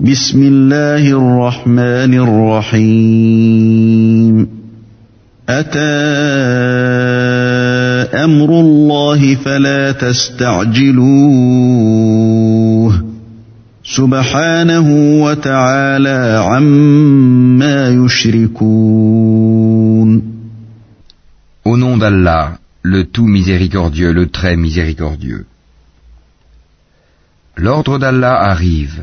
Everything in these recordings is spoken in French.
بسم الله الرحمن الرحيم أتى أمر الله فلا تستعجلوه سبحانه وتعالى عما يشركون Au nom d'Allah, le tout miséricordieux, le très miséricordieux. L'ordre d'Allah arrive.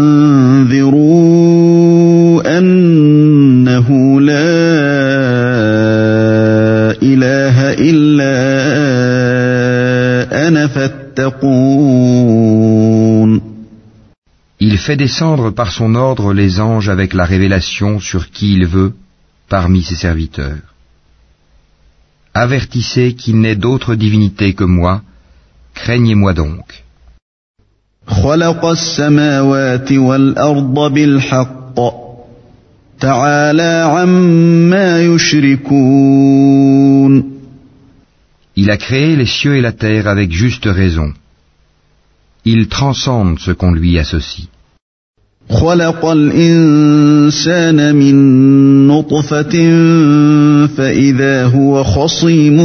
fait descendre par son ordre les anges avec la révélation sur qui il veut parmi ses serviteurs. Avertissez qu'il n'est d'autre divinité que moi, craignez-moi donc. Il a créé les cieux et la terre avec juste raison. Il transcende ce qu'on lui associe. خلق الإنسان من نطفة فإذا هو خصيم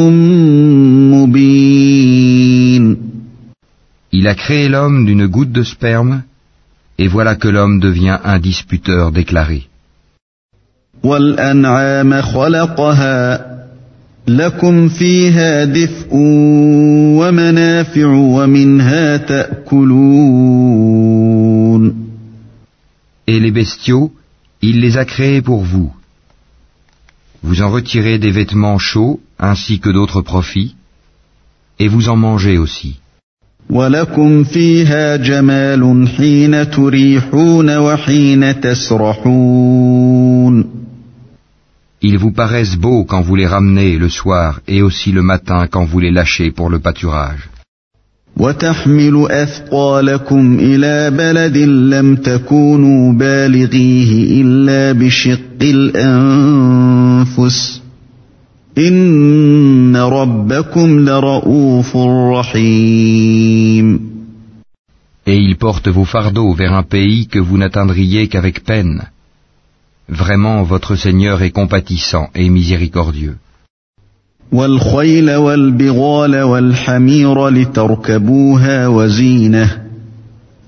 مبين Il a créé l'homme d'une goutte de sperme, et voilà que l'homme devient un disputeur déclaré. والأنعام خلقها لكم فيها دفء ومنافع ومنها تأكلون Et les bestiaux, il les a créés pour vous. Vous en retirez des vêtements chauds ainsi que d'autres profits, et vous en mangez aussi. Ils vous paraissent beaux quand vous les ramenez le soir et aussi le matin quand vous les lâchez pour le pâturage. وتحمل أثقالكم إلى بلد لم تكونوا بالغيه إلا بشق الأنفس إن ربكم لرؤوف رحيم Et ils portent vos fardeaux vers un pays que vous n'atteindriez qu'avec peine. Vraiment, votre Seigneur est compatissant et miséricordieux. والخيل والبغال والحمير لتركبوها وزينة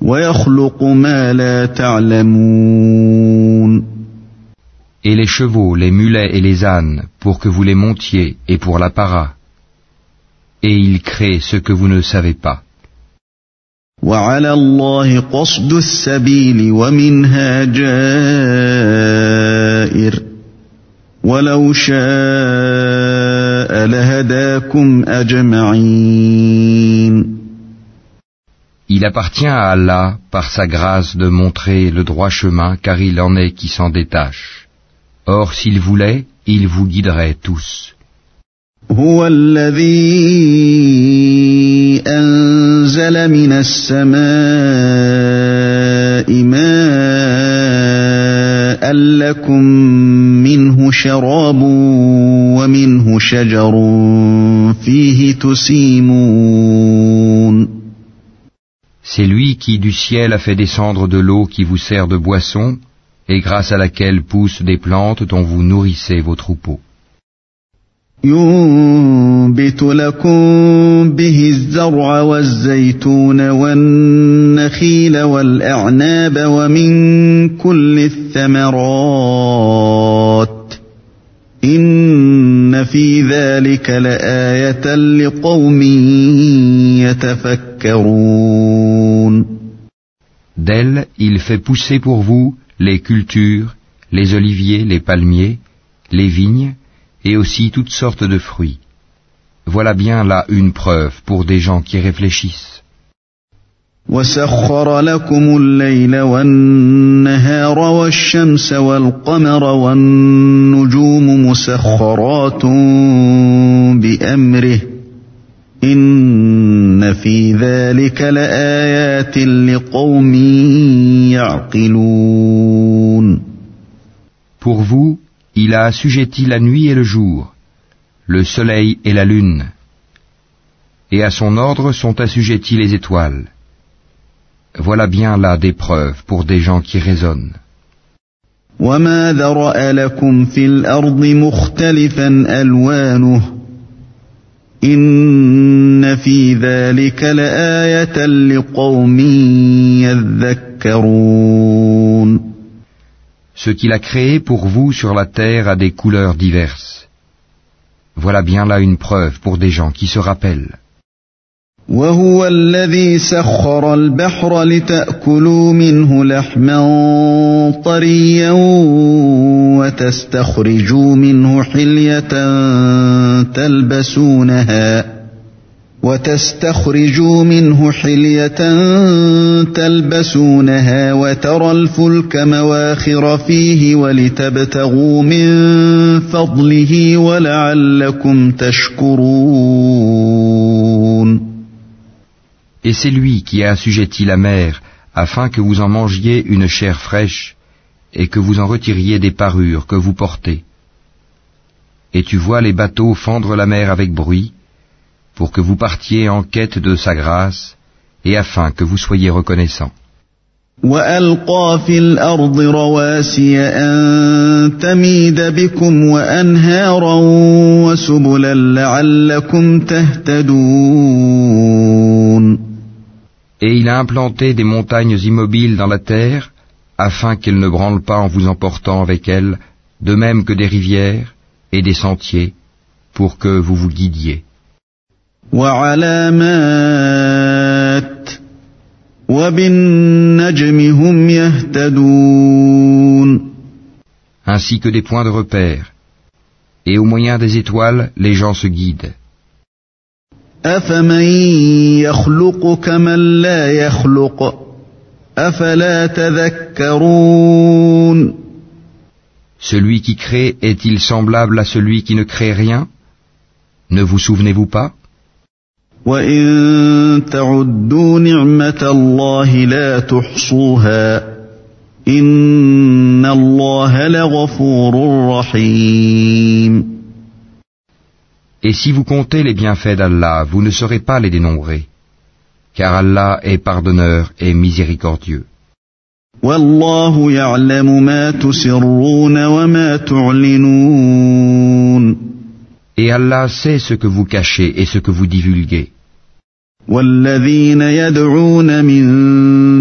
ويخلق ما لا تعلمون Et les chevaux, les mulets et les ânes, pour que vous les montiez et pour l'apparat. Et il crée ce que vous ne savez pas. وعلى الله قصد السبيل ومنها جائر ولو شاء لهداكم أجمعين Il appartient à Allah, par sa grâce, de montrer le droit chemin, car il en est qui s'en détache. Or, s'il voulait, il vous guiderait tous. هو الذي أنزل من السماء ماء لكم منه شراب ومنه شجر فيه تسيمون C'est lui qui du ciel a fait descendre de l'eau qui vous sert de boisson, et grâce à laquelle poussent des plantes dont vous nourrissez vos troupeaux. ينبت لكم به الزرع والزيتون والنخيل والأعناب ومن كل الثمرات إن في ذلك لآية لقوم يتفكرون D'elle, il fait pousser pour vous les cultures, les oliviers, les palmiers, les vignes, et aussi toutes sortes de fruits. Voilà bien là une preuve pour des gens qui réfléchissent. وسخر لكم الليل والنهار والشمس والقمر والنجوم مسخرات بأمره إن في ذلك لآيات لقوم يعقلون Pour vous, il a assujetti la nuit et le jour, le soleil et la lune, et à son ordre sont assujettis les étoiles. Voilà bien là des preuves pour des gens qui raisonnent. وما ذرأ لكم في الأرض مختلفا ألوانه إن في ذلك لآية لقوم يذكرون Ce qu'il a créé pour vous sur la terre a des couleurs diverses. Voilà bien là une preuve pour des gens qui se rappellent. وهو الذي سخر البحر لتأكلوا منه لحما طريا وتستخرجوا منه حلية تلبسونها وتستخرجوا منه حلية تلبسونها وترى الفلك مواخر فيه ولتبتغوا من فضله ولعلكم تشكرون Et c'est lui qui a assujetti la mer afin que vous en mangiez une chair fraîche et que vous en retiriez des parures que vous portez. Et tu vois les bateaux fendre la mer avec bruit pour que vous partiez en quête de sa grâce et afin que vous soyez reconnaissants. وألقى في الأرض رواسي أن تميد بكم وأنهارا وسبلا لعلكم تهتدون Et il a implanté des montagnes immobiles dans la terre, afin qu'elles ne branlent pas en vous emportant avec elles, de même que des rivières et des sentiers, pour que vous vous guidiez. Ainsi que des points de repère. Et au moyen des étoiles, les gens se guident. أفمن يخلق كمن لا يخلق؟ أفلا تذكرون؟ Celui qui crée est-il semblable à celui qui ne crée rien? Ne vous souvenez-vous pas? وإن تعدوا نعمة الله لا تحصوها إن الله لغفور رحيم Et si vous comptez les bienfaits d'Allah, vous ne saurez pas les dénombrer, car Allah est pardonneur et miséricordieux. والله يعلم ما تسرون وما تعلنون Et Allah sait ce que vous cachez et ce que vous divulguez. والذين يدعون من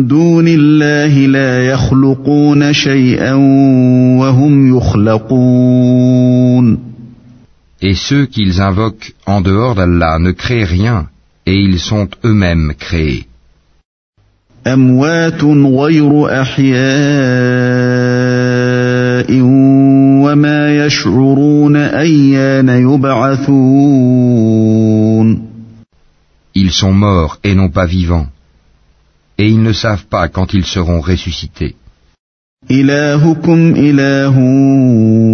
دون الله لا يخلقون شيئا وهم يخلقون Et ceux qu'ils invoquent en dehors d'Allah ne créent rien, et ils sont eux-mêmes créés. أموات غير أحياء وما يشعرون أيان يبعثون Ils sont morts et non pas vivants, et ils ne savent pas quand ils seront ressuscités. إلهكم إله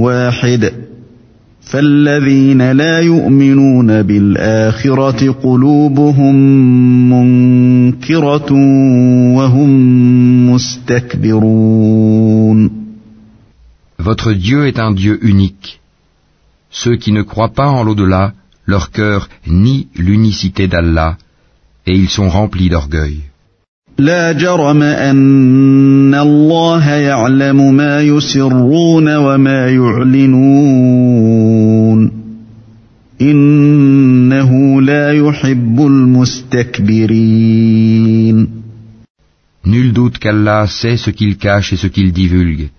واحد فالذين لا يؤمنون بالآخرة قلوبهم منكرة وهم مستكبرون Votre Dieu est un Dieu unique. Ceux qui ne croient pas en l'au-delà, leur cœur nie l'unicité d'Allah, et ils sont remplis d'orgueil. لا جرم أن الله يعلم ما يسرون وما يعلنون إنه لا يحب المستكبرين Nul doute qu'Allah sait ce qu'il cache et ce qu'il divulgue.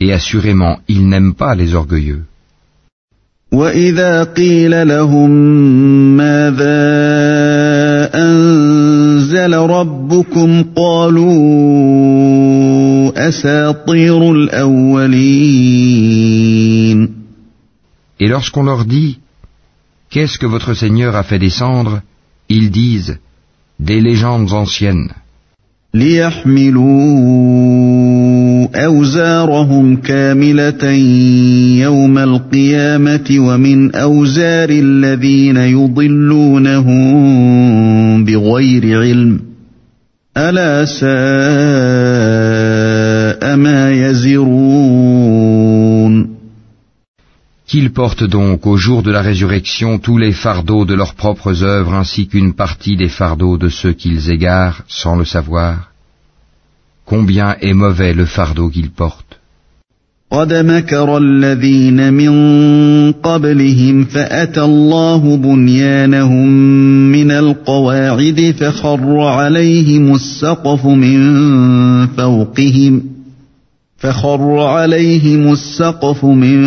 Et assurément, il n'aime pas les orgueilleux. وإذا قيل لهم ماذا أنزل ربكم قالوا أساطير الأولين Et lorsqu'on leur dit Qu'est-ce que votre Seigneur a fait descendre Ils disent Des légendes anciennes. ليحملوا أوزارهم كاملة يوم القيامة ومن أوزار الذين يضلونهم بغير علم ألا ساء ما يزرون Qu'ils portent donc au jour de la résurrection tous les fardeaux de leurs propres œuvres ainsi qu'une partie des fardeaux de ceux qu'ils égarent sans le savoir. Combien est mauvais le fardeau qu'ils portent. قد مكر الذين من قبلهم فأتى الله بنيانهم من القواعد فخر عليهم السقف من فوقهم فخر عليهم السقف من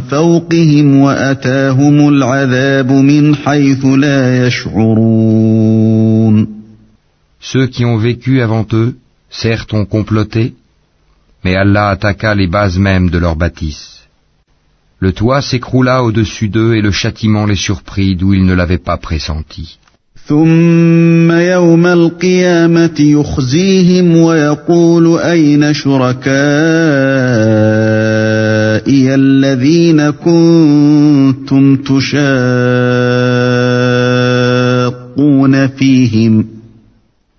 فوقهم وأتاهم العذاب من حيث لا يشعرون Ceux qui ont vécu avant eux, certes ont comploté, mais Allah attaqua les bases mêmes de leur bâtisse. Le toit s'écroula au-dessus d'eux et le châtiment les surprit d'où ils ne l'avaient pas pressenti. ثم يوم القيامة يخزيهم ويقول أين شركائي الذين كنتم تشاقون فيهم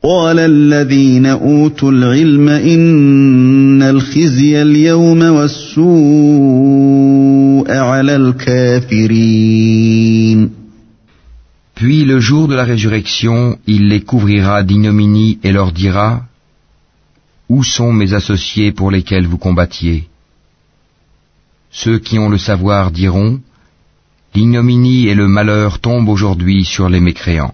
قال الذين أوتوا العلم إن الخزي اليوم والسوء على الكافرين Puis le jour de la résurrection, il les couvrira d'ignominie et leur dira Où sont mes associés pour lesquels vous combattiez Ceux qui ont le savoir diront L'ignominie et le malheur tombent aujourd'hui sur les mécréants.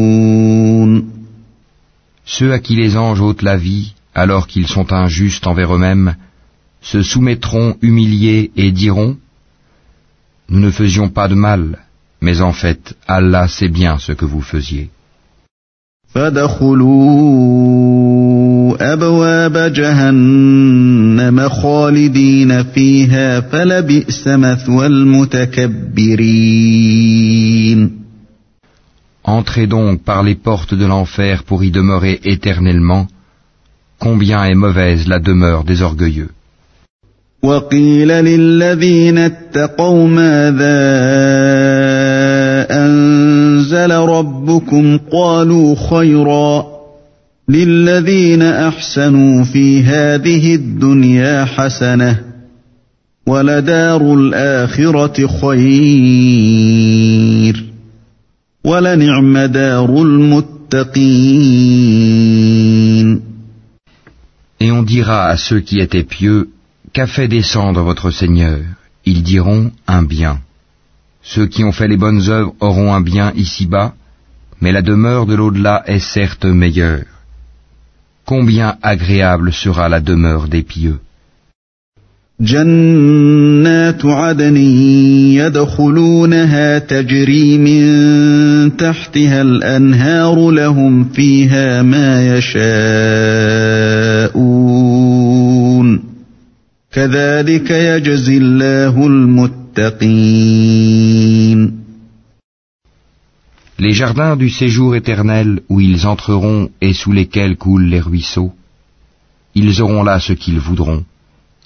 Ceux à qui les anges ôtent la vie, alors qu'ils sont injustes envers eux-mêmes, se soumettront humiliés et diront Nous ne faisions pas de mal, mais en fait, Allah sait bien ce que vous faisiez. Entrez donc par les portes de l'enfer pour y demeurer éternellement. Combien est mauvaise la demeure des orgueilleux. وقيل للذين اتقوا ماذا أنزل ربكم قالوا خيرا للذين أحسنوا في هذه الدنيا حسنة ولدار الآخرة خير ولنعم دار المتقين Et on dira à ceux qui étaient pieux, Qu'a fait descendre votre Seigneur? Ils diront un bien. Ceux qui ont fait les bonnes œuvres auront un bien ici-bas, mais la demeure de l'au-delà est certes meilleure. Combien agréable sera la demeure des pieux. جنات عدن يدخلونها تجري من تحتها الأنهار لهم فيها ما يشاءون كذلك يجزي الله المتقين Les jardins du séjour éternel où ils entreront et sous lesquels coulent les ruisseaux, ils auront là ce qu'ils voudront.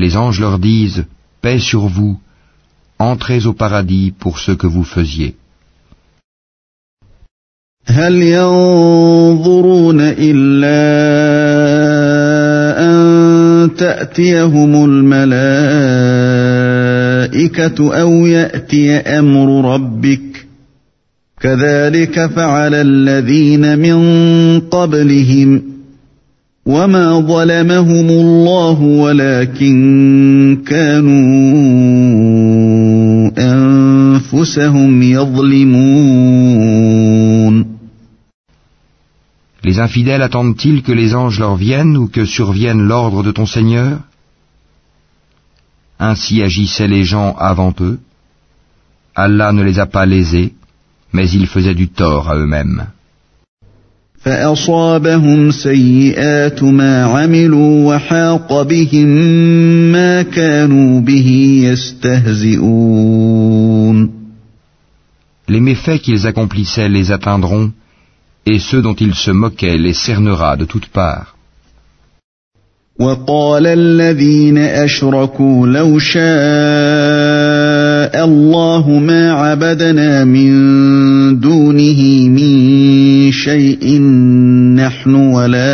les anges leur disent Paix sur vous, entrez au paradis pour ce que vous faisiez. هل ينظرون إلا أن تأتيهم الملائكة أو يأتي أمر ربك كذلك فعل الذين من قبلهم وما ظلمهم الله ولكن كانوا أنفسهم يظلمون Les infidèles attendent-ils que les anges leur viennent ou que survienne l'ordre de ton Seigneur Ainsi agissaient les gens avant eux. Allah ne les a pas lésés, mais ils faisaient du tort à eux-mêmes. Les méfaits qu'ils accomplissaient les atteindront, et ceux dont ils se moquaient les cernera de toutes parts. وقال الذين أشركوا لو شاء الله ما عبدنا من دونه من شيء نحن ولا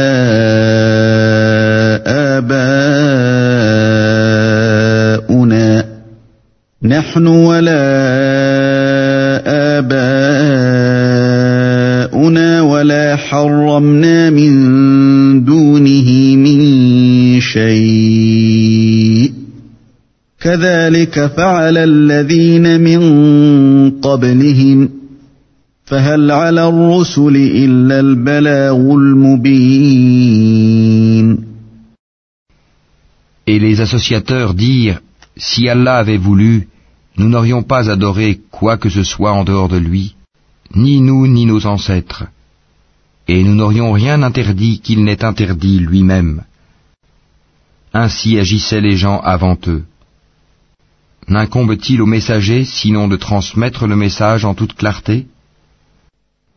آباؤنا نحن ولا آباؤنا ولا حرمنا من كذلك فعل الذين من قبلهم فهل على الرسل إلا البلاغ المبين Et les associateurs dirent, si Allah avait voulu, nous n'aurions pas adoré quoi que ce soit en dehors de lui, ni nous ni nos ancêtres, et nous n'aurions rien interdit qu'il n'ait interdit lui-même. Ainsi agissaient les gens avant eux. N'incombe-t-il au messager sinon de transmettre le message en toute clarté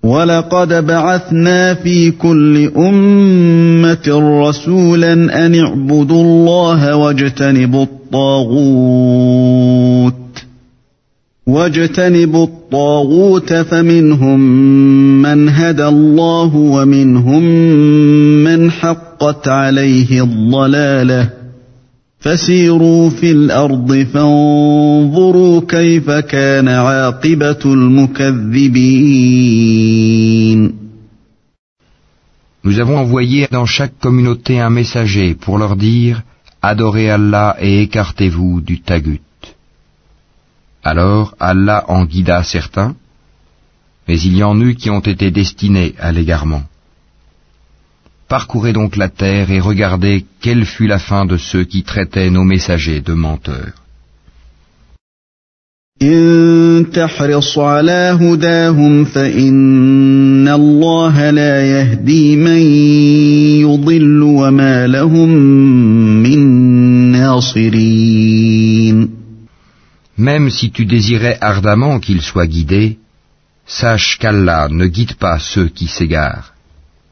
ولقد بعثنا في كل أمة رسولا أن اعبدوا الله واجتنبوا الطاغوت واجتنبوا الطاغوت فمنهم من هدى الله ومنهم من حقت عليه الضلاله فسيروا في الارض فانظروا كيف كان عاقبه المكذبين Nous avons envoyé dans chaque communauté un messager pour leur dire Adorez Allah et écartez-vous du tagut. Alors Allah en guida certains, mais il y en eut qui ont été destinés à l'égarement. Parcourez donc la terre et regardez quelle fut la fin de ceux qui traitaient nos messagers de menteurs. Même si tu désirais ardemment qu'ils soient guidés, sache qu'Allah ne guide pas ceux qui s'égarent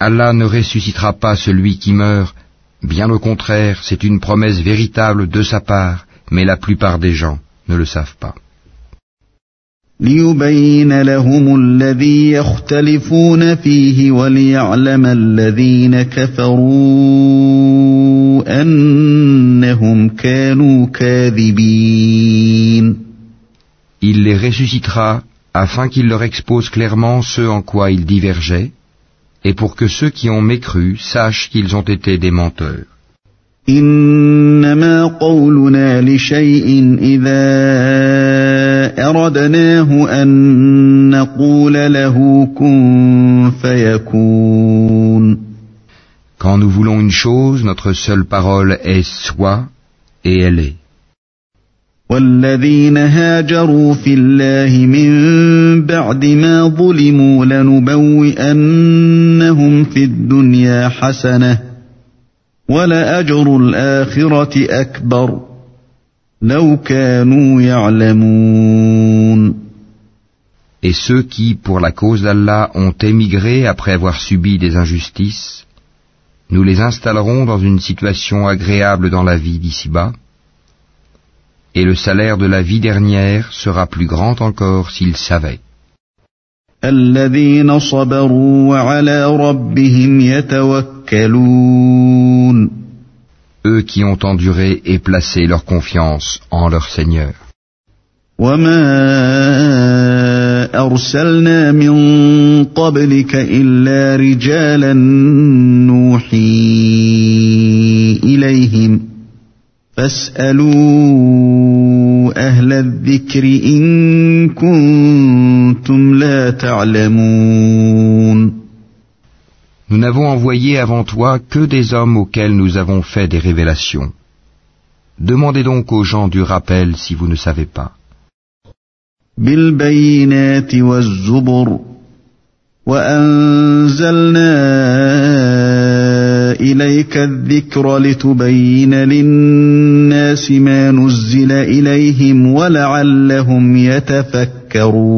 Allah ne ressuscitera pas celui qui meurt, bien au contraire, c'est une promesse véritable de sa part, mais la plupart des gens ne le savent pas. Il les ressuscitera afin qu'il leur expose clairement ce en quoi ils divergeaient et pour que ceux qui ont mécru sachent qu'ils ont été des menteurs. Quand nous voulons une chose, notre seule parole est soit et elle est. والذين هاجروا في الله من بعد ما ظلموا لنبوئنهم في الدنيا حسنة ولأجر الآخرة أكبر لو كانوا يعلمون Et ceux qui, pour la cause d'Allah, ont émigré après avoir subi des injustices, nous les installerons dans une situation agréable dans la vie d'ici-bas, et le salaire de la vie dernière sera plus grand encore s'ils savaient. Eux qui ont enduré et placé leur confiance en leur Seigneur. أرسلنا من قبلك إلا رجالا نوحي إليهم فاسألوا أهل الذكر إن كنتم لا تعلمون Nous n'avons envoyé avant toi que des hommes auxquels nous avons fait des révélations. Demandez donc aux gens du rappel si vous ne savez pas. بالبينات والزبر وأنزلنا إليك الذكر لتبين للناس ما نزل إليهم ولعلهم يتفكرون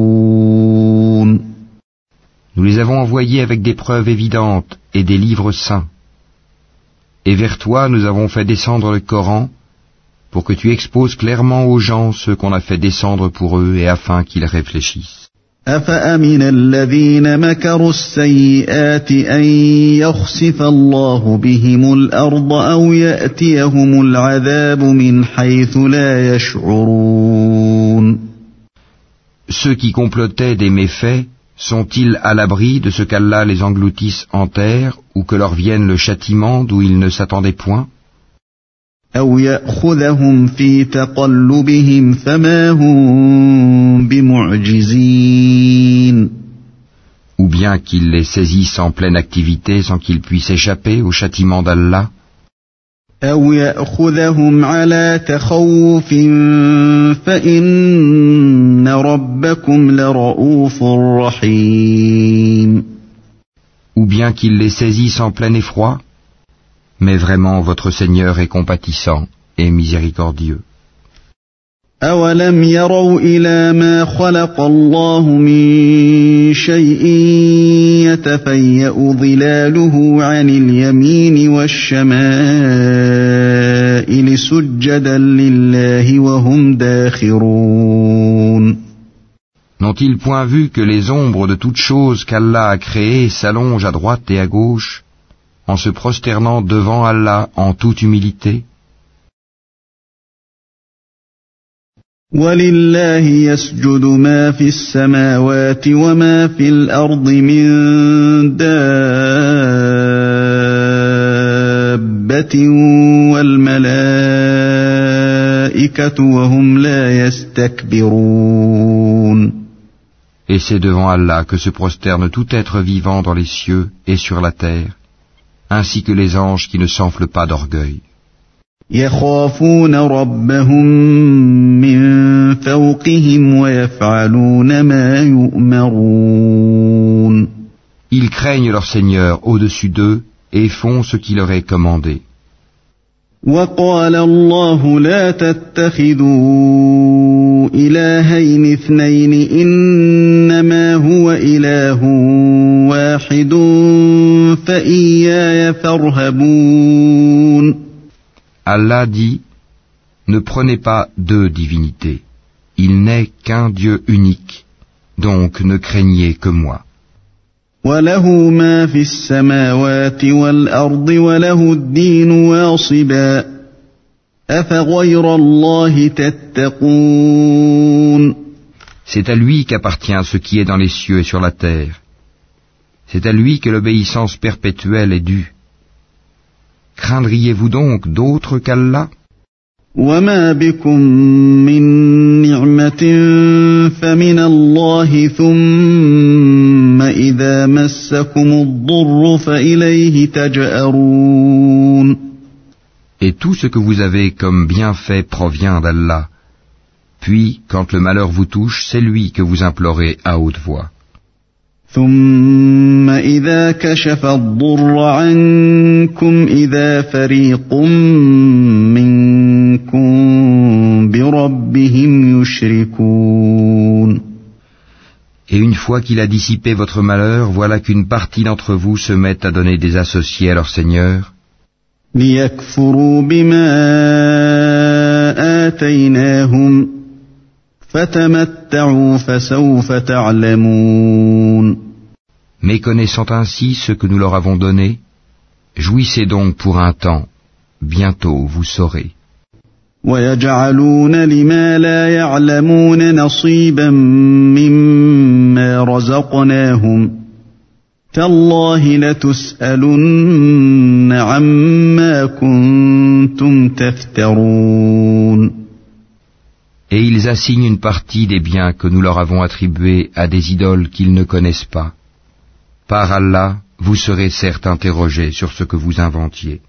Nous les avons envoyés avec des preuves évidentes et des livres saints. Et vers toi nous avons fait descendre le Coran pour que tu exposes clairement aux gens ce qu'on a fait descendre pour eux et afin qu'ils réfléchissent. Ceux qui complotaient des méfaits sont-ils à l'abri de ce qu'Allah les engloutisse en terre ou que leur vienne le châtiment d'où ils ne s'attendaient point? أو يأخذهم في تقلبهم فما هم بمعجزين Ou bien qu'il les saisisse en pleine activité sans qu'ils puissent échapper au châtiment d'Allah أو يأخذهم على تخوف فإن ربكم لرؤوف رحيم Ou bien qu'il les saisisse en plein effroi Mais vraiment votre Seigneur est compatissant et miséricordieux. أولم يروا إلى ما خلق الله من شيء يتفيأ ظلاله عن اليمين والشمائل سجدا لله وهم داخرون N'ont-ils point vu que les ombres de toutes choses qu'Allah a créées s'allongent à droite et à gauche en se prosternant devant Allah en toute humilité ولله يسجد ما في السماوات وما في الأرض من دابة والملائكة وهم لا يستكبرون Et c'est devant Allah que se prosterne tout être vivant dans les cieux et sur la terre, ainsi que les anges qui ne s'enflent pas d'orgueil. Ils craignent leur Seigneur au-dessus d'eux et font ce qui leur est commandé. Allah dit, ne prenez pas deux divinités. Il n'est qu'un Dieu unique, donc ne craignez que moi. C'est à lui qu'appartient ce qui est dans les cieux et sur la terre. C'est à lui que l'obéissance perpétuelle est due. Craindriez-vous donc d'autres qu'Allah وما بكم من نعمة فمن الله ثم إذا مسكم الضر فإليه تجأرون Et tout ce que vous avez comme bienfait provient d'Allah. Puis, quand le malheur vous touche, c'est lui que vous implorez à haute voix. ثم إذا كشف الضر عنكم إذا فريق منكم بربهم يشركون Et une fois qu'il a dissipé votre malheur, voilà qu'une partie d'entre vous se met à donner des associés à leur Seigneur. ليكفروا بما آتيناهم فتمتعوا فسوف تعلمون Méconnaissant ainsi ce que nous leur avons donné, jouissez donc pour un temps, bientôt vous saurez. Et ils assignent une partie des biens que nous leur avons attribués à des idoles qu'ils ne connaissent pas. Par Allah, vous serez certes interrogés sur ce que vous inventiez.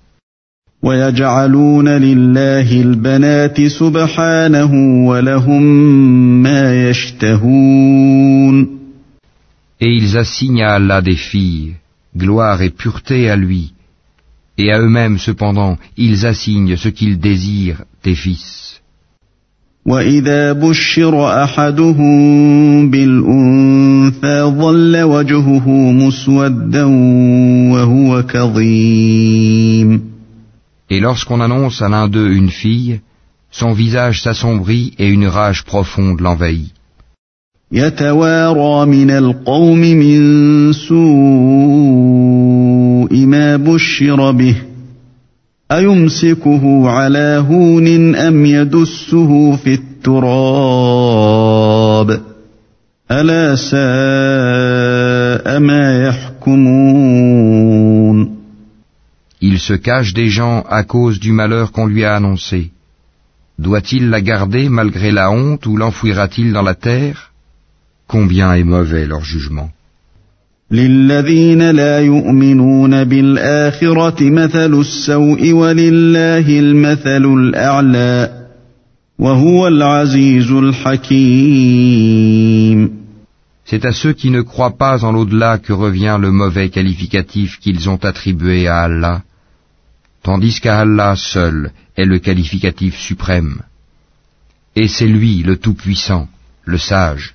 Et ils assignent à Allah des filles, gloire et pureté à lui, et à eux-mêmes cependant ils assignent ce qu'ils désirent des fils. وإذا بشر أحدهم بالأنثى ظل وجهه مسودا وهو كظيم Et lorsqu'on annonce à l'un d'eux une fille, son visage s'assombrit et une rage profonde l'envahit. يتوارى من القوم من سوء ما بشر به أيمسكه على هون أم يدسه في التراب ألا ساء ما يحكمون Il se cache des gens à cause du malheur qu'on lui a annoncé. Doit-il la garder malgré la honte ou l'enfouira-t-il dans la terre Combien est mauvais leur jugement. للذين لا يؤمنون بالآخرة مثل السوء ولله المثل الأعلى وهو العزيز الحكيم C'est à ceux qui ne croient pas en l'au-delà que revient le mauvais qualificatif qu'ils ont attribué à Allah, tandis qu'à Allah seul est le qualificatif suprême. Et c'est lui le Tout-Puissant, le Sage.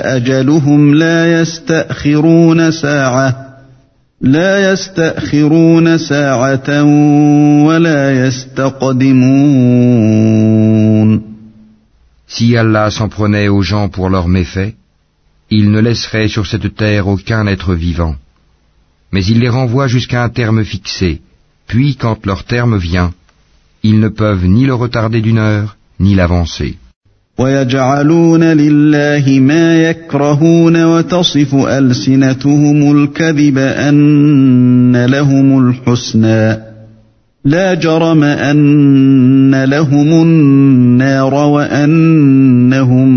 أجلهم لا يستأخرون ساعة لا يستأخرون ساعة ولا يستقدمون Si Allah s'en prenait aux gens pour leurs méfaits, il ne laisserait sur cette terre aucun être vivant. Mais il les renvoie jusqu'à un terme fixé, puis quand leur terme vient, ils ne peuvent ni le retarder d'une heure, ni l'avancer. ويجعلون لله ما يكرهون وتصف ألسنتهم الكذب أن لهم الحسنى لا جرم أن لهم النار وأنهم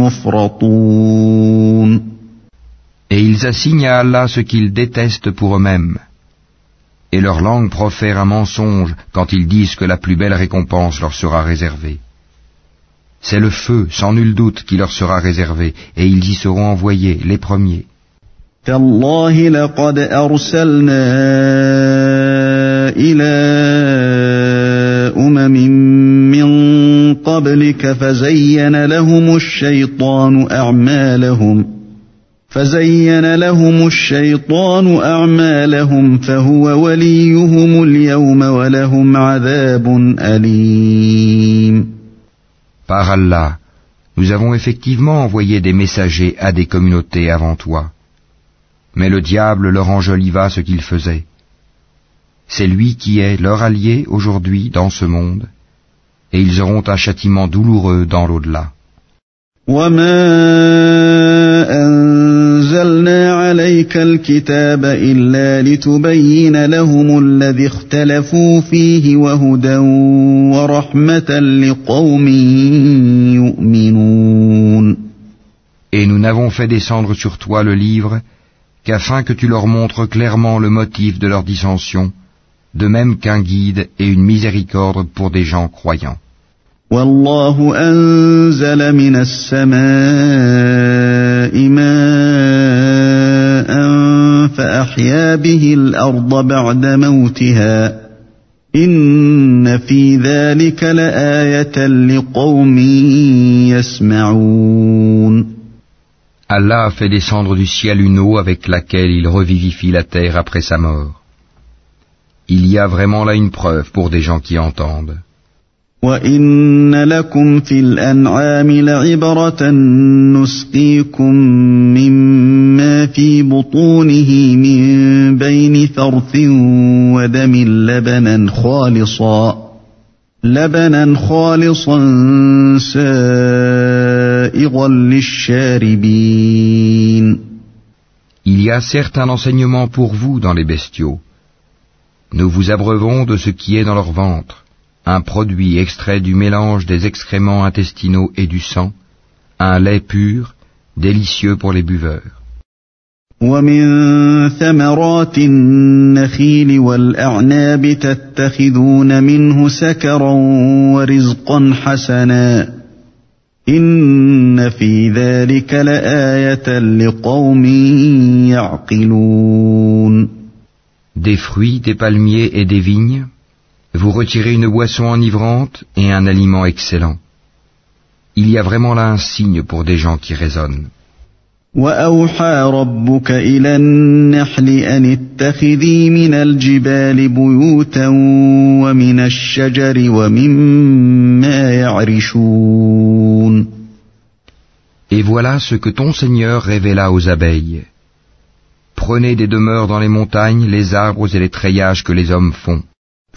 مفرطون Et ils assignent à Allah ce qu'ils détestent pour eux-mêmes. Et leur langue profère un mensonge quand ils disent que la plus belle récompense leur sera réservée. C'est le feu, sans nul doute, qui leur sera réservé, et ils y seront envoyés, les premiers. تالله لقد أرسلنا إلى أمم من قبلك فزين لهم الشيطان أعمالهم فزين لهم الشيطان أعمالهم فهو وليهم اليوم ولهم عذاب أليم Par Allah, nous avons effectivement envoyé des messagers à des communautés avant toi. Mais le diable leur enjoliva ce qu'ils faisaient. C'est lui qui est leur allié aujourd'hui dans ce monde, et ils auront un châtiment douloureux dans l'au-delà. وما أنزلنا عليك الكتاب إلا لتبين لهم الذي اختلفوا فيه وهدى ورحمة لقوم يؤمنون Et nous n'avons fait descendre sur toi le livre qu'afin que tu leur montres clairement le motif de leur dissension, de même qu'un guide et une miséricorde pour des gens croyants. والله أنزل من السماء ماء فأحيا به الأرض بعد موتها إن في ذلك لآية لقوم يسمعون Allah a fait descendre du ciel une eau avec laquelle il revivifie la terre après sa mort. Il y a vraiment là une preuve pour des gens qui entendent. وَإِنَّ لَكُمْ فِي الْأَنْعَامِ لَعِبْرَةً نُسْقِيكُم مِّمَّا فِي بُطُونِهِ مِن بَيْنِ ثَرْثٍ وَدَمٍ لَّبَنًا خَالِصًا لبنا خالصا سائغا للشاربين Il y a certes un enseignement pour vous dans les bestiaux. Nous vous abreuvons de ce qui est dans leur ventre, un produit extrait du mélange des excréments intestinaux et du sang, un lait pur, délicieux pour les buveurs. ومن ثمرات النخيل والأعناب تتخذون منه سكرا ورزقا حسنا إن في ذلك لآية لقوم يعقلون Des fruits, des palmiers et des vignes, vous retirez une boisson enivrante et un aliment excellent. Il y a vraiment là un signe pour des gens qui raisonnent. وأوحى ربك إلى النحل أن اتخذي من الجبال بيوتا ومن الشجر ومما يعرشون Et voilà ce que ton Seigneur révéla aux abeilles. Prenez des demeures dans les montagnes, les arbres et les treillages que les hommes font.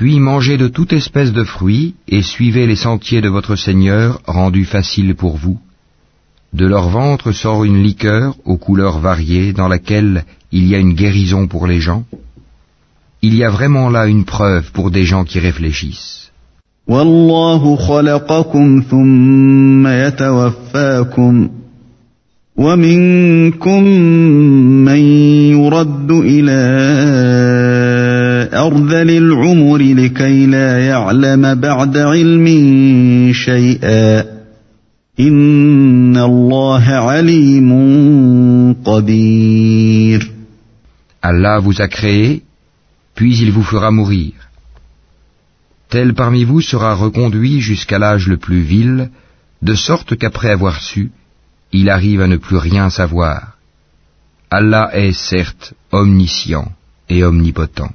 Puis mangez de toute espèce de fruits et suivez les sentiers de votre Seigneur rendus faciles pour vous. De leur ventre sort une liqueur aux couleurs variées dans laquelle il y a une guérison pour les gens. Il y a vraiment là une preuve pour des gens qui réfléchissent. والله خلقكم ثم يتوفاكم ومنكم من يرد إلى أرذل العمر لكي لا يعلم بعد علم شيئا إن الله عليم قدير Allah vous a créé, puis il vous fera mourir. Tel parmi vous sera reconduit jusqu'à l'âge le plus vil, de sorte qu'après avoir su, il arrive à ne plus rien savoir. Allah est certes omniscient et omnipotent.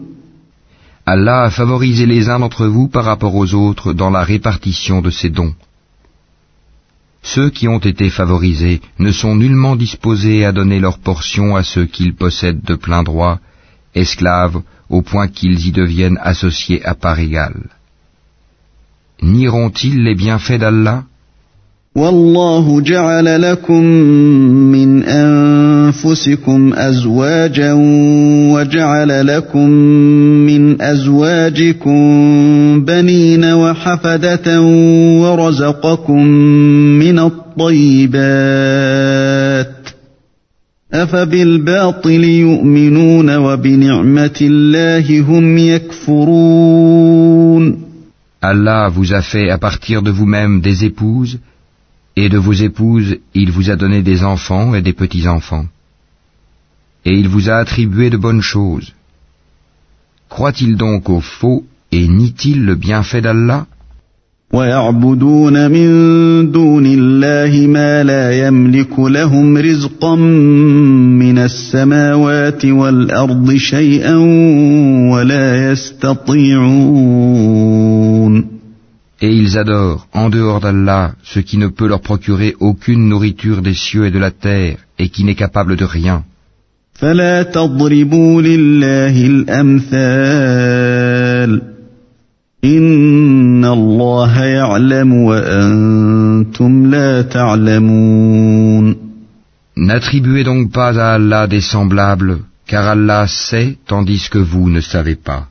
Allah a favorisé les uns d'entre vous par rapport aux autres dans la répartition de ses dons. Ceux qui ont été favorisés ne sont nullement disposés à donner leur portion à ceux qu'ils possèdent de plein droit, esclaves, au point qu'ils y deviennent associés à part égale. Nieront-ils les bienfaits d'Allah? والله جعل لكم من أنفسكم أزواجا وجعل لكم من أزواجكم بنين وحفدة ورزقكم من الطيبات أفبالباطل يؤمنون وبنعمة الله هم يكفرون Allah vous a fait à partir de vous-même des épouses, et de vos épouses il vous a donné des enfants et des petits-enfants. Et il vous a attribué de bonnes choses. Croit-il donc au faux et nie-t-il le bienfait d'Allah ويعبدون من دون الله ما لا يملك لهم رزقا من السماوات والأرض شيئا ولا يستطيعون Et ils adorent, en dehors d'Allah, ce qui ne peut leur procurer aucune nourriture des cieux et de la terre, et qui n'est capable de rien. N'attribuez donc pas à Allah des semblables, car Allah sait tandis que vous ne savez pas.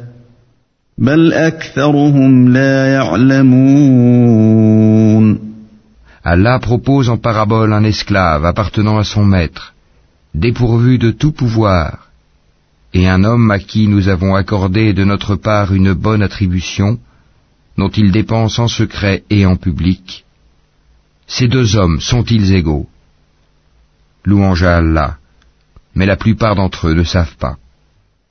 Allah propose en parabole un esclave appartenant à son maître, dépourvu de tout pouvoir, et un homme à qui nous avons accordé de notre part une bonne attribution, dont il dépense en secret et en public. Ces deux hommes sont-ils égaux? Louange à Allah, mais la plupart d'entre eux ne savent pas.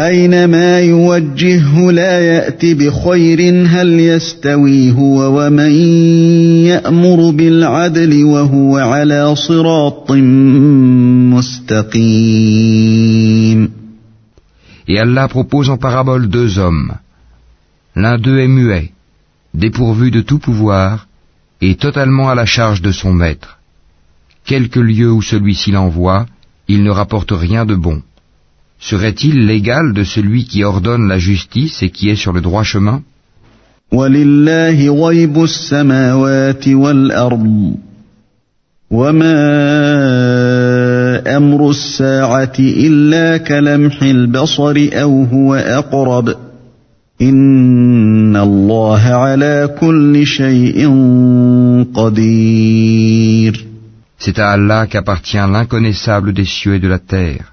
اينما يوجهه لا يات بخير هل يستوي هو ومن يامر بالعدل وهو على صراط مستقيم Et Allah propose en parabole deux hommes. L'un d'eux est muet, dépourvu de tout pouvoir, et totalement à la charge de son maître. Quelque lieu où celui-ci l'envoie, il ne rapporte rien de bon. serait-il l'égal de celui qui ordonne la justice et qui est sur le droit chemin? C'est à Allah qu'appartient l'inconnaissable des cieux et de la terre.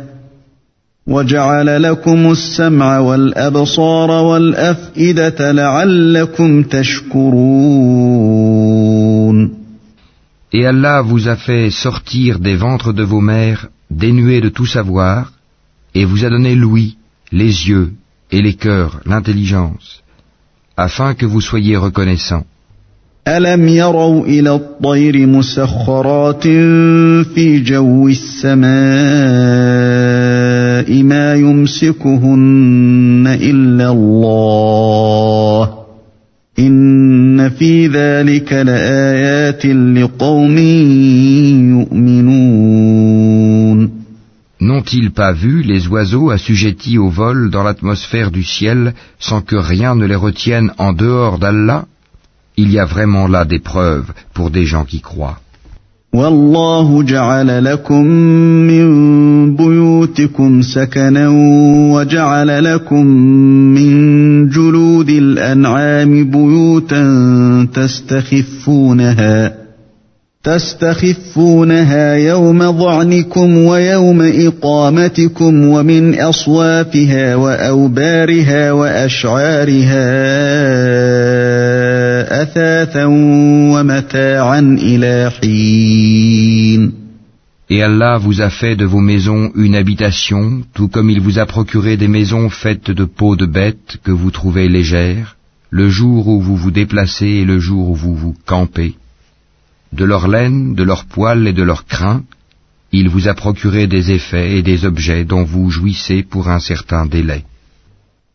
وجعل لكم السمع والأبصار والأفئدة لعلكم تشكرون Et Allah vous a fait sortir des ventres de vos mères dénués de tout savoir, et vous a donné l'ouïe, les yeux, et les cœurs, l'intelligence, afin que vous soyez reconnaissants. ألم يروا إلى الطير مسخرات في جو السماء ما يمسكهن إلا الله إن في ذلك لآيات لقوم يؤمنون N'ont-ils pas vu les oiseaux assujettis au vol dans l'atmosphère du ciel sans que rien ne les retienne en dehors d'Allah Il y a vraiment là des preuves pour des gens qui croient. والله جعل لكم من بيوتكم سكنا وجعل لكم من جلود الأنعام بيوتا تستخفونها تستخفونها يوم ظعنكم ويوم إقامتكم ومن أصوافها وأوبارها وأشعارها أثاثا ومتاعا إلى حين Et Allah vous a fait de vos maisons une habitation, tout comme il vous a procuré des maisons faites de peaux de bêtes que vous trouvez légères, le jour où vous vous déplacez et le jour où vous vous campez. De leur laine, de leur poil et de leur crin, il vous a procuré des effets et des objets dont vous jouissez pour un certain délai.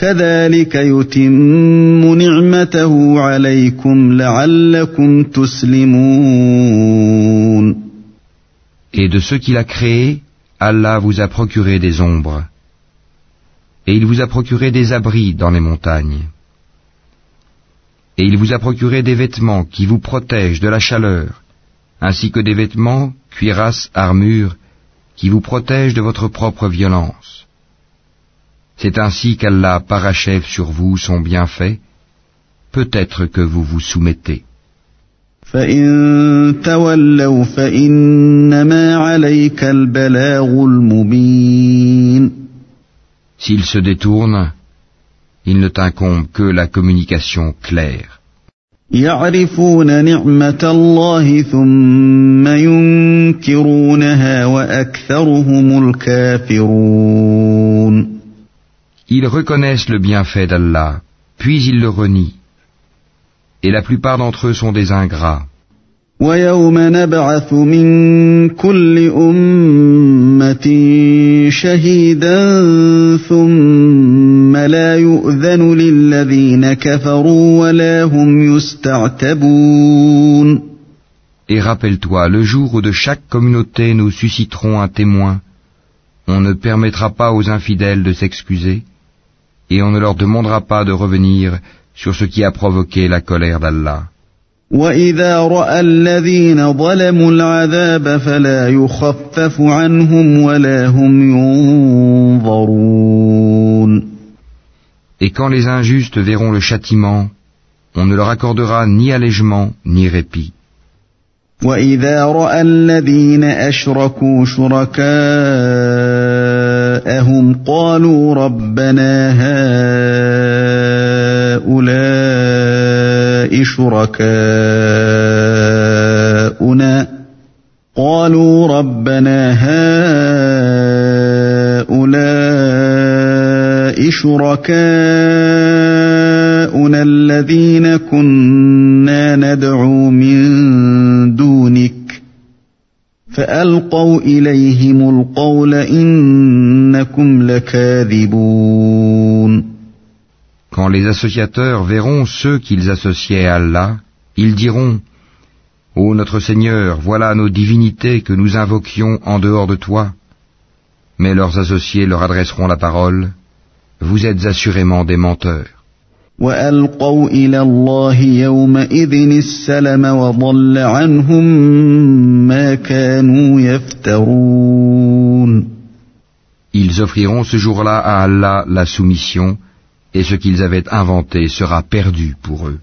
كذلك يتم نعمته عليكم لعلكم تسلمون Et de ce qu'il a créé, Allah vous a procuré des ombres. Et il vous a procuré des abris dans les montagnes. Et il vous a procuré des vêtements qui vous protègent de la chaleur, ainsi que des vêtements, cuirasses, armures, qui vous protègent de votre propre violence. C'est ainsi qu'Allah parachève sur vous son bienfait. Peut-être que vous vous soumettez. S'il se détourne, il ne t'incombe que la communication claire. Ils reconnaissent le bienfait d'Allah, puis ils le renient. Et la plupart d'entre eux sont des ingrats. ويوم نبعث من كل أمة شهيدا ثم لا يؤذن للذين كفروا ولا هم يستعتبون Et rappelle-toi, le jour où de chaque communauté nous susciterons un témoin, on ne permettra pas aux infidèles de s'excuser, et on ne leur demandera pas de revenir sur ce qui a provoqué la colère d'Allah. وإذا رأى الذين ظلموا العذاب فلا يخفف عنهم ولا هم ينظرون Et quand les injustes verront le châtiment, on ne leur accordera ni allègement ni répit. وإذا رأى الذين أشركوا شركاءهم قالوا ربنا هؤلاء شركاؤنا قالوا ربنا هؤلاء شركاؤنا الذين كنا ندعو من فألقوا إليهم القول إنكم لكاذبون Quand les associateurs verront ceux qu'ils associaient à Allah, ils diront Ô notre Seigneur, voilà nos divinités que nous invoquions en dehors de toi. Mais leurs associés leur adresseront la parole Vous êtes assurément des menteurs. وألقوا إلى الله يومئذ السلم وضل عنهم ما كانوا يفترون Ils offriront ce jour-là à Allah la soumission, et ce qu'ils avaient inventé sera perdu pour eux.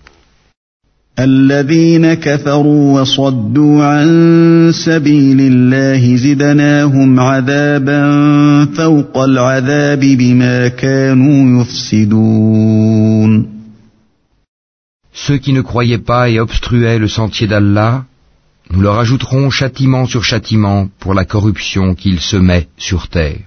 الذين كفروا وصدوا عن سبيل الله زدناهم عذابا فوق العذاب بما كانوا يفسدون Ceux qui ne croyaient pas et obstruaient le sentier d'Allah, nous leur ajouterons châtiment sur châtiment pour la corruption qu'ils semaient sur terre.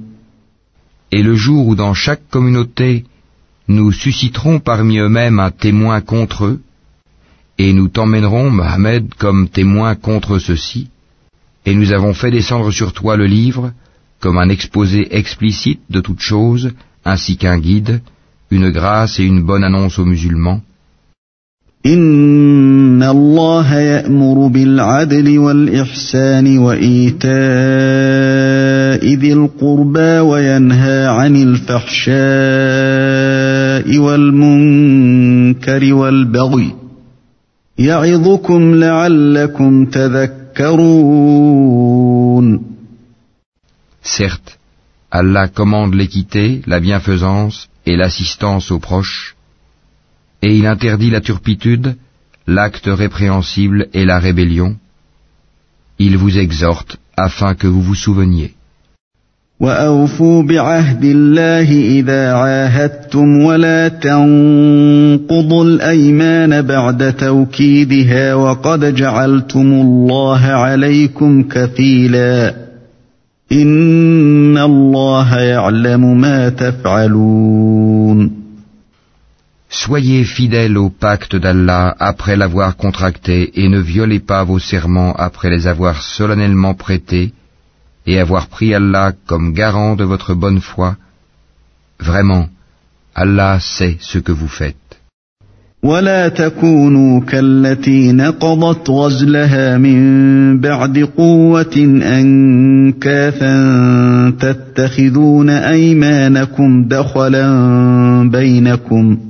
Et le jour où dans chaque communauté nous susciterons parmi eux-mêmes un témoin contre eux, et nous t'emmènerons, Mohammed, comme témoin contre ceux-ci, et nous avons fait descendre sur toi le livre, comme un exposé explicite de toutes choses, ainsi qu'un guide, une grâce et une bonne annonce aux musulmans. إن الله يأمر بالعدل والإحسان وإيتاء ذي القربى وينهى عن الفحشاء والمنكر والبغي يعظكم لعلكم تذكرون Certes, Allah commande l'équité, la bienfaisance et l'assistance aux proches, et il interdit la turpitude, l'acte répréhensible et la rébellion. Il vous exhorte afin que vous vous souveniez. وأوفوا بعهد الله إذا عاهدتم ولا تنقضوا الأيمان بعد توكيدها وقد جعلتم الله عليكم كفيلا إن الله يعلم ما تفعلون Soyez fidèles au pacte d'Allah après l'avoir contracté et ne violez pas vos serments après les avoir solennellement prêtés et avoir pris Allah comme garant de votre bonne foi. Vraiment, Allah sait ce que vous faites. ولا تكونوا كالتي نقضت غزلها من بعد قوة أنكاثا تتخذون أيمانكم دخلا بينكم ۖ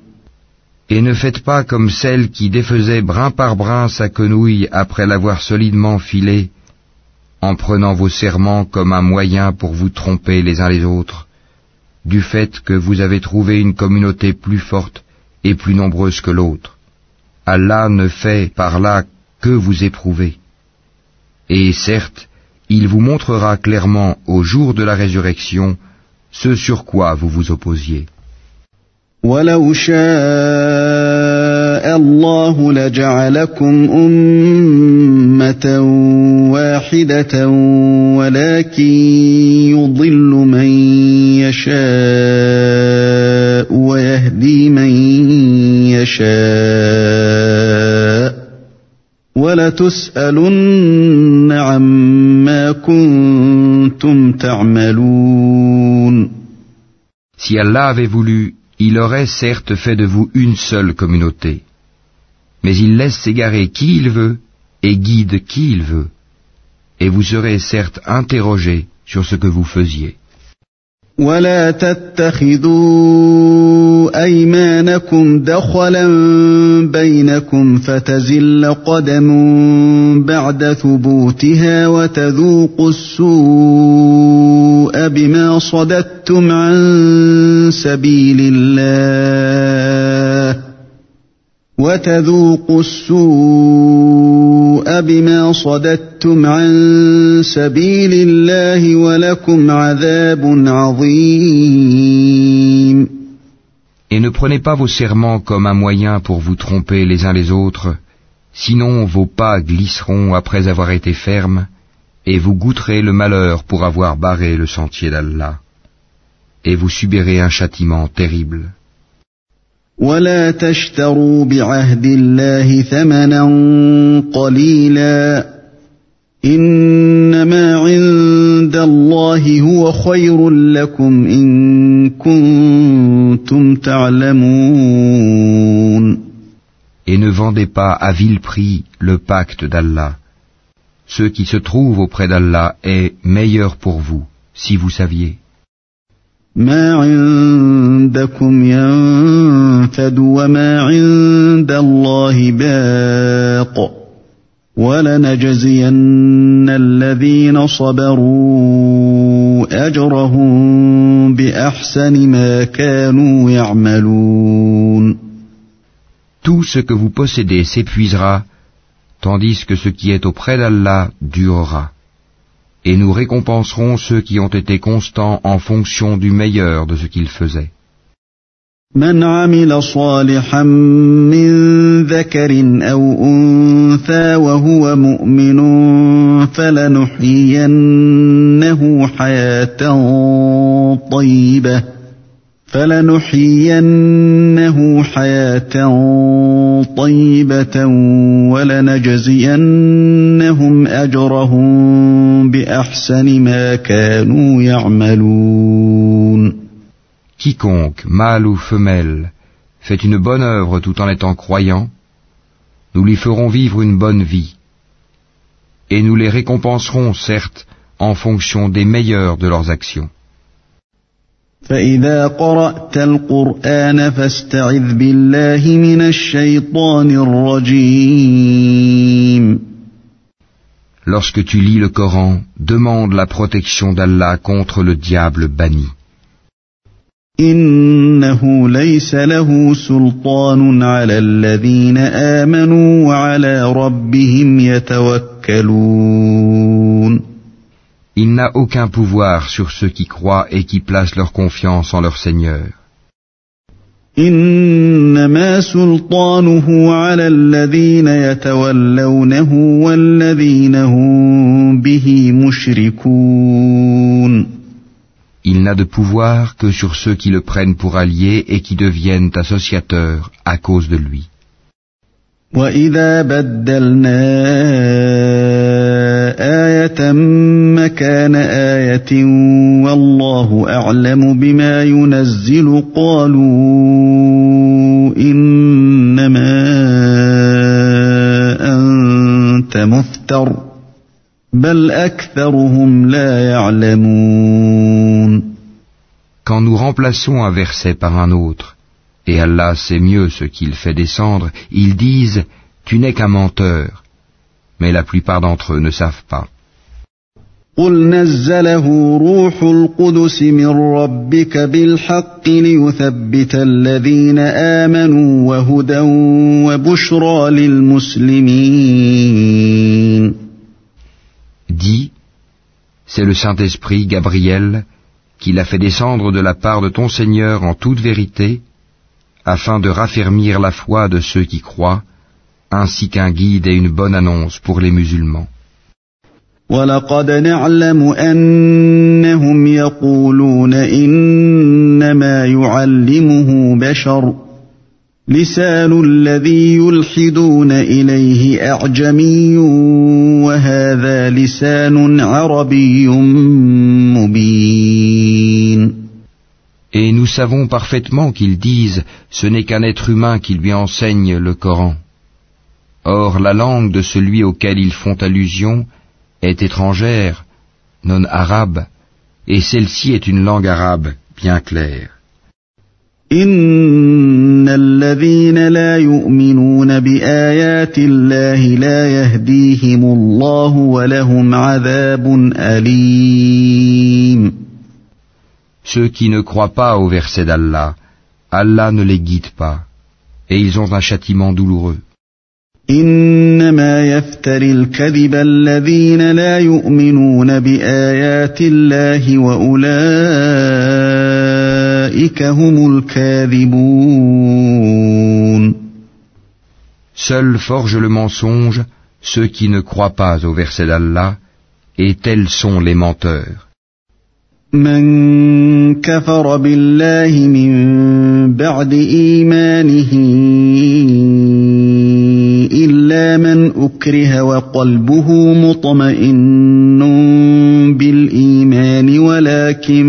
Et ne faites pas comme celle qui défaisait brin par brin sa quenouille après l'avoir solidement filée, en prenant vos serments comme un moyen pour vous tromper les uns les autres, du fait que vous avez trouvé une communauté plus forte et plus nombreuse que l'autre. Allah ne fait par là que vous éprouver. Et certes, il vous montrera clairement au jour de la résurrection ce sur quoi vous vous opposiez. ولو شاء الله لجعلكم أمة واحدة ولكن يضل من يشاء ويهدي من يشاء ولتسألن عما كنتم تعملون. Si Allah avait voulu, il aurait certes fait de vous une seule communauté. Mais il laisse s'égarer qui il veut et guide qui il veut. Et vous serez certes interrogé sur ce que vous faisiez. ولا تتخذوا أيمانكم دخلا بينكم فتزل قدم بعد ثبوتها وتذوقوا السوء بما صددتم عن سبيل الله وتذوقوا السوء بما صددتم عن سبيل الله ولكم عذاب عظيم Et ne prenez pas vos serments comme un moyen pour vous tromper les uns les autres, sinon vos pas glisseront après avoir été fermes, et vous goûterez le malheur pour avoir barré le sentier d'Allah, et vous subirez un châtiment terrible. ولا تشتروا بعهد الله ثمنا قليلا انما عند الله هو خير لكم ان كنتم تعلمون Et ne vendez pas à vil prix le pacte d'Allah. Ce qui se trouve auprès d'Allah est meilleur pour vous, si vous saviez. ما عندكم ينفد وما عند الله باق ولنجزين الذين صبروا اجرهم باحسن ما كانوا يعملون Tout ce que vous possédez s'épuisera, tandis que ce qui est auprès d'Allah durera. Et nous récompenserons ceux qui ont été constants en fonction du meilleur de ce qu'ils faisaient. من عمل صالحا من ذكر او انثى وهو مؤمن فلنحيينه حياه طيبه فلنحيينه حياه طيبه ولنجزينهم اجرهم باحسن ما كانوا يعملون Quiconque, mâle ou femelle, fait une bonne œuvre tout en étant croyant, nous lui ferons vivre une bonne vie. Et nous les récompenserons, certes, en fonction des meilleures de leurs actions. Lorsque tu lis le Coran, demande la protection d'Allah contre le diable banni. إنه ليس له سلطان على الذين آمنوا وعلى ربهم يتوكلون Il n'a aucun pouvoir sur ceux qui croient et qui placent leur confiance en leur Seigneur. إنما سلطانه على الذين يتولونه والذين هم به مشركون Il n'a de pouvoir que sur ceux qui le prennent pour allié et qui deviennent associateurs à cause de lui. Quand nous remplaçons un verset par un autre, et Allah sait mieux ce qu'il fait descendre, ils disent Tu n'es qu'un menteur. Mais la plupart d'entre eux ne savent pas. Dis, c'est le Saint-Esprit, Gabriel, qui l'a fait descendre de la part de ton Seigneur en toute vérité, afin de raffermir la foi de ceux qui croient, ainsi qu'un guide et une bonne annonce pour les musulmans. لسان الذي يلحدون إليه أعجمي وهذا لسان عربي مبين Et nous savons parfaitement qu'ils disent ce n'est qu'un être humain qui lui enseigne le Coran. Or la langue de celui auquel ils font allusion est étrangère, non arabe, et celle-ci est une langue arabe bien claire. إن الذين لا يؤمنون بآيات الله لا يهديهم الله ولهم عذاب أليم Ceux qui ne croient pas au verset d'Allah, Allah ne les guide pas, et ils ont un châtiment douloureux. إنما يفتر الكذب الذين لا يؤمنون بآيات الله وأولئك Seuls forgent le mensonge ceux qui ne croient pas au verset d'Allah, et tels sont les menteurs. إلا من أكره وقلبه مطمئن بالإيمان ولكن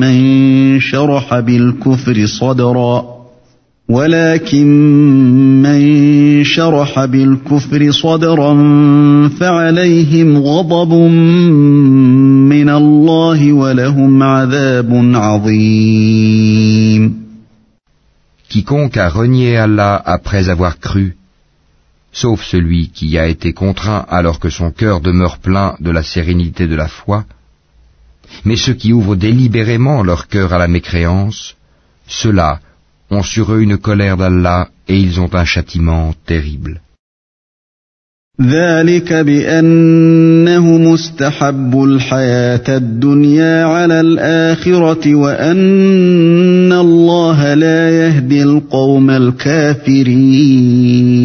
من شرح بالكفر صدرا. ولكن من شرح بالكفر صدرا فعليهم غضب من الله ولهم عذاب عظيم. Quiconque a renié Allah après avoir cru, sauf celui qui a été contraint alors que son cœur demeure plein de la sérénité de la foi, mais ceux qui ouvrent délibérément leur cœur à la mécréance, ceux-là ont sur eux une colère d'Allah et ils ont un châtiment terrible. ذلك بأنهم استحبوا الحياة الدنيا على الآخرة وأن الله لا يهدي القوم الكافرين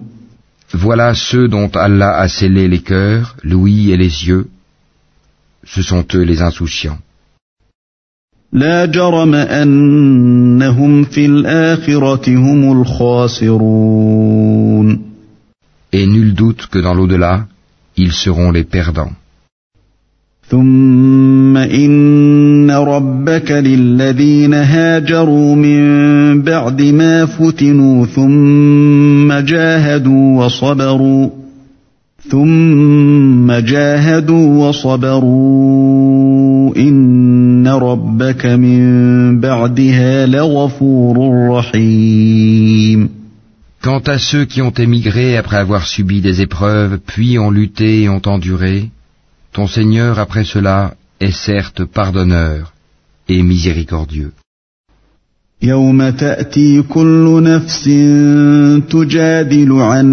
Voilà ceux dont Allah a scellé les cœurs, l'ouïe et les yeux. Ce sont eux les insouciants. Et nul doute que dans l'au-delà, ils seront les perdants. ثم إن ربك للذين هاجروا من بعد ما فتنوا ثم جاهدوا وصبروا ثم جاهدوا وصبروا إن ربك من بعدها لغفور رحيم Quant à ceux qui ont émigré après avoir subi des épreuves, puis ont lutté et ont enduré, ton Seigneur après cela est certes pardonneur et miséricordieux. يوم تأتي كل نفس تجادل عن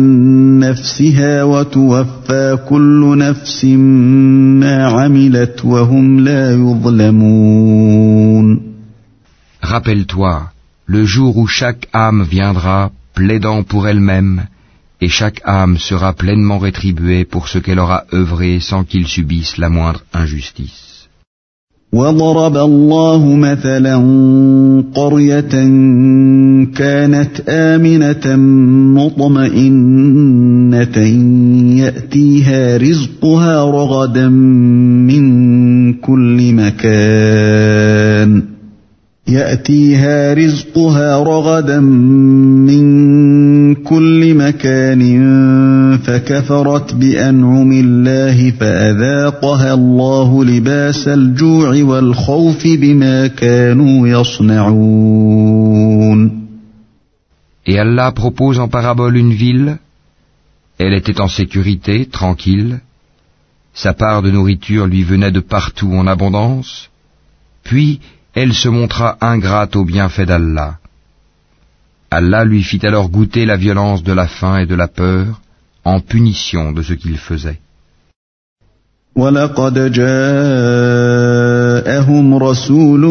نفسها وتوفى كل نفس ما عملت وهم لا يظلمون Rappelle-toi, le jour où chaque âme viendra plaidant pour elle-même, et chaque âme sera pleinement rétribuée pour ce qu'elle aura œuvré sans qu'il subisse la moindre injustice. وضرب الله مثلا قرية كانت آمنة مطمئنة يأتيها رزقها رغدا من كل مكان يأتيها رزقها رغدا من كل مكان فكفرت بأنعم الله فأذاقها الله لباس الجوع والخوف بما كانوا يصنعون Et Allah propose en parabole une ville, elle était en sécurité, tranquille, sa part de nourriture lui venait de partout en abondance, puis elle se montra ingrate au bienfait d'Allah. Allah lui fit alors goûter la violence de la faim et de la peur en punition de ce qu'il faisait. ولقد جاءهم رسول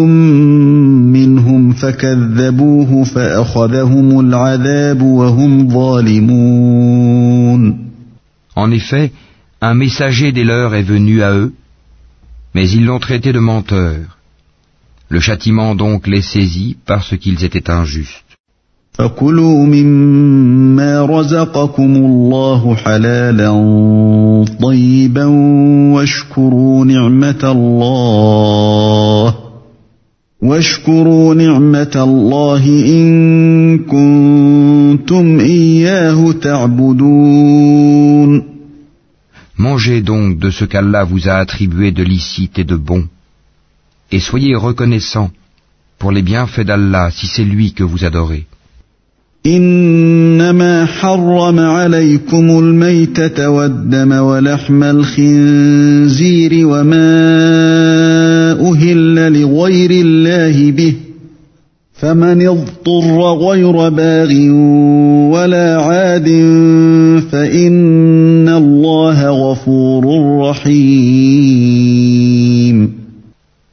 منهم فكذبوه فأخذهم العذاب وهم ظالمون En effet, un messager des leurs est venu à eux, mais ils l'ont traité de menteur. Le châtiment donc les saisit parce qu'ils étaient injustes. فكلوا مما رزقكم الله حلالا طيبا واشكروا نعمة الله واشكروا نعمة الله إن كنتم إياه تعبدون Mangez donc de ce qu'Allah vous a attribué de licite et de bon, et soyez reconnaissants pour les bienfaits d'Allah si c'est lui que vous adorez. إنما حرم عليكم الميتة والدم ولحم الخنزير وما أهل لغير الله به فمن اضطر غير باغ ولا عاد فإن الله غفور رحيم.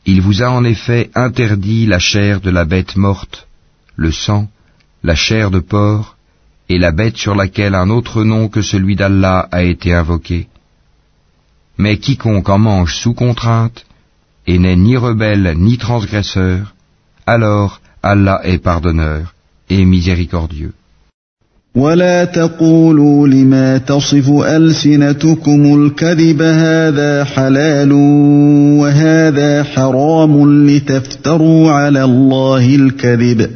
Il vous a en effet interdit la chair de la bête morte, le sang, la chair de porc et la bête sur laquelle un autre nom que celui d'Allah a été invoqué. Mais quiconque en mange sous contrainte et n'est ni rebelle ni transgresseur, alors Allah est pardonneur et miséricordieux. ولا تقولوا لما تصف ألسنتكم الكذب هذا حلال وهذا حرام لتفتروا على الله الكذب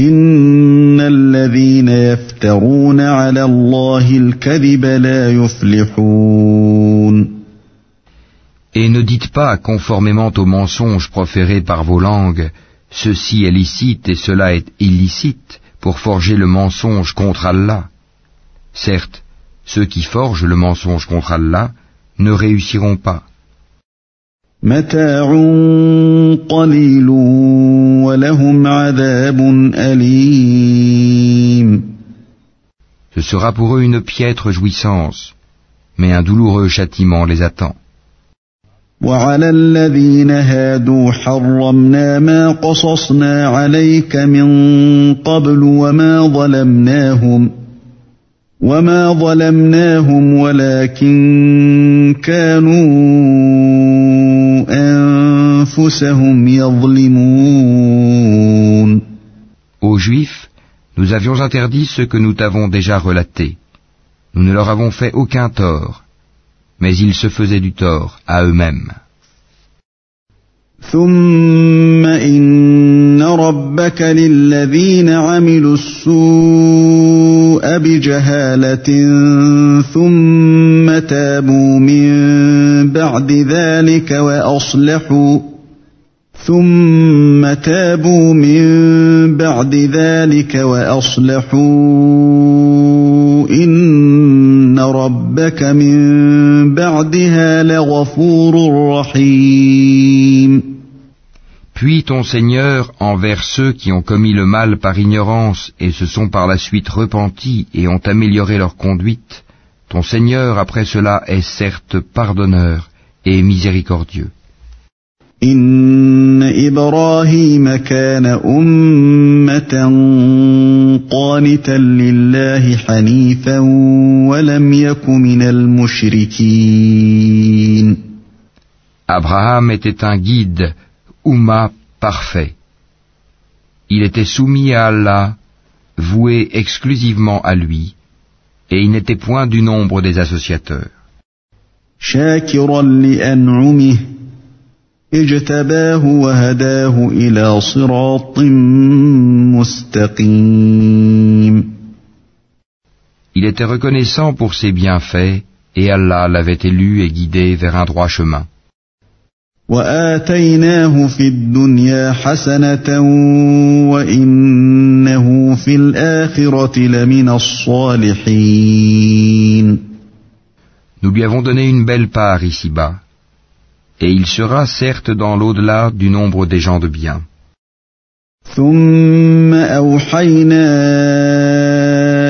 إن الذين يفترون على الله الكذب لا يفلحون Et ne dites pas, conformément aux mensonges proférés par vos langues, ceci est licite et cela est illicite, pour forger le mensonge contre Allah. Certes, ceux qui forgent le mensonge contre Allah ne réussiront pas. متاع قليل ولهم عذاب أليم Ce sera pour eux une piètre jouissance, mais un douloureux châtiment les attend. وعلى الذين هادوا حرمنا ما قصصنا عليك من قبل وما ظلمناهم وما ظلمناهم ولكن كانوا Aux Juifs, nous avions interdit ce que nous t'avons déjà relaté. Nous ne leur avons fait aucun tort, mais ils se faisaient du tort à eux-mêmes. ثم إن ربك للذين عملوا السوء بجهالة ثم تابوا من بعد ذلك وأصلحوا ثم تابوا من بعد ذلك وأصلحوا إن ربك من بعدها لغفور رحيم Puis ton Seigneur, envers ceux qui ont commis le mal par ignorance et se sont par la suite repentis et ont amélioré leur conduite, ton Seigneur après cela est certes pardonneur et miséricordieux. إن إبراهيم كان أمة قانتا لله حنيفا ولم يك من المشركين Abraham était un guide, Oumma parfait. Il était soumis à Allah, voué exclusivement à lui, et il n'était point du nombre des associateurs. شاكرا لأنعمه اجتباه وهداه إلى صراط مستقيم Il était reconnaissant pour ses bienfaits, et Allah l'avait élu et guidé vers un droit chemin. وآتيناه في الدنيا حسنة وإنه في الآخرة لمن الصالحين Nous lui avons donné une belle part ici-bas, et il sera certes dans l'au-delà du nombre des gens de bien. ثم أوحينا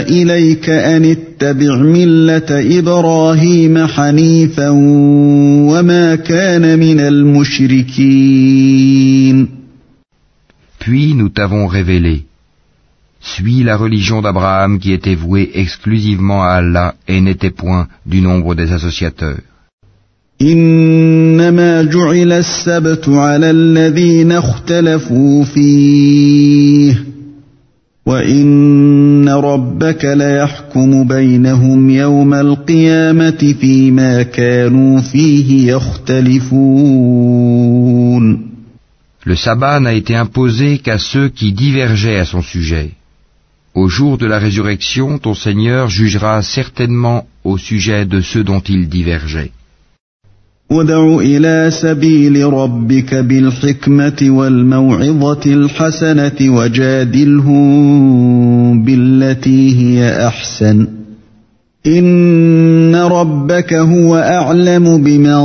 إليك أن اتبع ملة إبراهيم حنيفا وما كان من المشركين Puis nous t'avons révélé, suis la religion d'Abraham qui était vouée exclusivement à Allah et n'était point du nombre des associateurs. إنما جعل السبت على الذين اختلفوا فيه وإن ربك ليحكم بينهم يوم القيامة فيما كانوا فيه يختلفون Le sabbat n'a été imposé qu'à ceux qui divergeaient à son sujet. Au jour de la résurrection, ton Seigneur jugera certainement au sujet de ceux dont ils divergeaient. ادع إلى سبيل ربك بالحكمة والموعظة الحسنة وجادلهم بالتي هي أحسن إن ربك هو أعلم بمن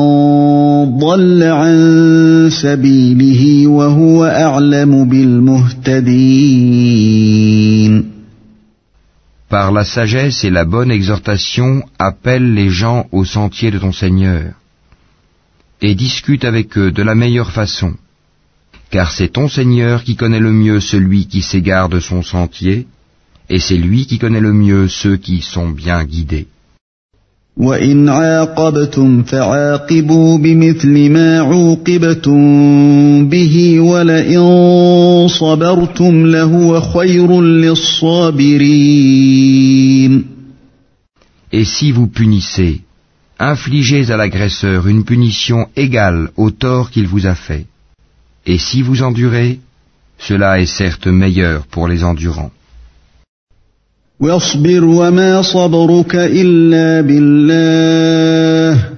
ضل عن سبيله وهو أعلم بالمهتدين Par la sagesse et la bonne exhortation, appelle les gens au sentier de ton Seigneur. Et discute avec eux de la meilleure façon. Car c'est ton Seigneur qui connaît le mieux celui qui s'égare de son sentier, et c'est lui qui connaît le mieux ceux qui sont bien guidés. وإن عاقبتم فعاقبوا بمثل ما عوقبتم به ولئن صبرتم لهو خير للصابرين Et si vous punissez, infligez à l'agresseur une punition égale au tort qu'il vous a fait. Et si vous endurez, Cela est certes meilleur pour les endurants. واصبر وما صبرك إلا بالله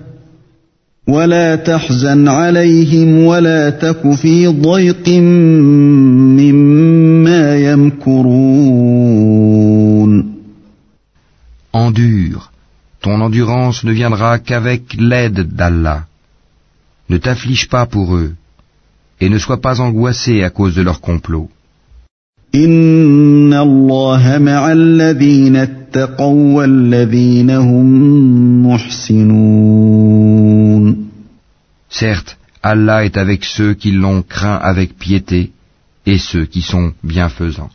ولا تحزن عليهم ولا تك في ضيق مما يمكرون Endure, ton endurance ne viendra qu'avec l'aide d'Allah. Ne t'afflige pas pour eux, et ne sois pas angoissé à cause de leur complot. Certes, Allah est avec ceux qui l'ont craint avec piété et ceux qui sont bienfaisants.